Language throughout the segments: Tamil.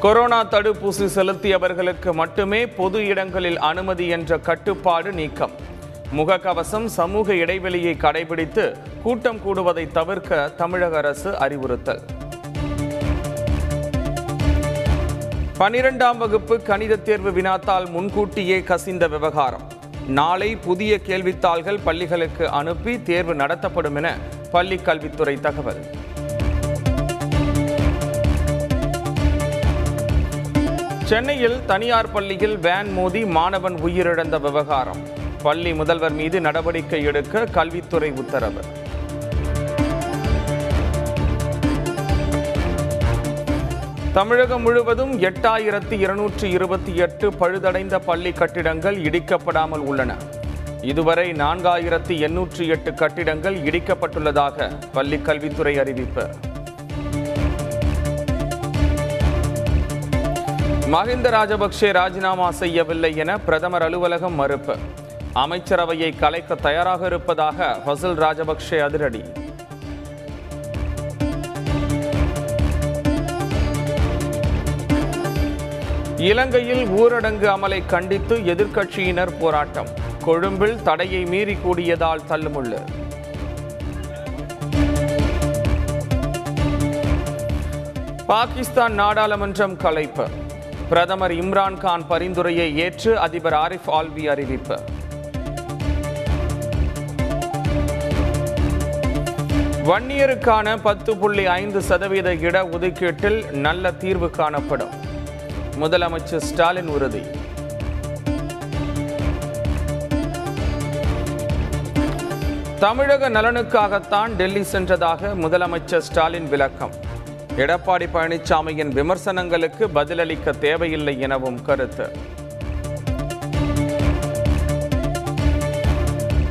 கொரோனா தடுப்பூசி செலுத்தியவர்களுக்கு மட்டுமே பொது இடங்களில் அனுமதி என்ற கட்டுப்பாடு நீக்கம். முகக்கவசம் சமூக இடைவெளியை கடைபிடித்து கூட்டம் கூடுவதை தவிர்க்க தமிழக அரசு அறிவுறுத்தல். பனிரெண்டாம் வகுப்பு கணித தேர்வு வினாத்தால் முன்கூட்டியே கசிந்த விவகாரம். நாளை புதிய கேள்வித்தாள்கள் பள்ளிகளுக்கு அனுப்பி தேர்வு நடத்தப்படும் என பள்ளிக் கல்வித்துறை தகவல். சென்னையில் தனியார் பள்ளியில் வேன் மோதி மாணவன் உயிரிழந்த விவகாரம். பள்ளி முதல்வர் மீது நடவடிக்கை எடுக்க கல்வித்துறை உத்தரவு. தமிழகம் முழுவதும் எட்டாயிரத்தி இருநூற்றி இருபத்தி எட்டு பழுதடைந்த பள்ளி கட்டிடங்கள் இடிக்கப்படாமல் உள்ளன. இதுவரை நான்காயிரத்தி எண்ணூற்றி எட்டு கட்டிடங்கள் இடிக்கப்பட்டுள்ளதாக பள்ளி கல்வித்துறை அறிவிப்பு. மஹிந்த ராஜபக்சே ராஜினாமா செய்யவில்லை என பிரதமர் அலுவலகம் மறுப்பு. அமைச்சரவையை கலைக்க தயாராக இருப்பதாக ஃபசல் ராஜபக்சே அதிரடி. இலங்கையில் ஊரடங்கு அமலை கண்டித்து எதிர்க்கட்சியினர் போராட்டம். கொழும்பில் தடையை மீறி கூடியதால் தள்ளுமுள்ளு. பாகிஸ்தான் நாடாளுமன்றம் கலைப்பு. பிரதமர் இம்ரான் கான் பரிந்துரையை ஏற்று அதிபர் ஆரிஃப் ஆல்வி அறிவிப்பு. வன்னியருக்கான பத்து புள்ளி ஐந்து சதவீத இட ஒதுக்கீட்டில் நல்ல தீர்வு காணப்படும். முதலமைச்சர் ஸ்டாலின் உறுதி. தமிழக நலனுக்காகத்தான் டெல்லி சென்றதாக முதலமைச்சர் ஸ்டாலின் விளக்கம். எடப்பாடி பழனிசாமியின் விமர்சனங்களுக்கு பதிலளிக்க தேவையில்லை எனவும் கருத்து.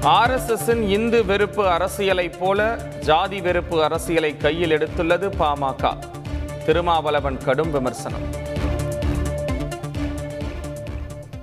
ஆர்எஸ்எஸ்ஸின் இந்து வெறுப்பு அரசியலைப் போல ஜாதி வெறுப்பு அரசியலை கையில் எடுத்துள்ளது பாமக திருமாவளவன் கடும் விமர்சனம்.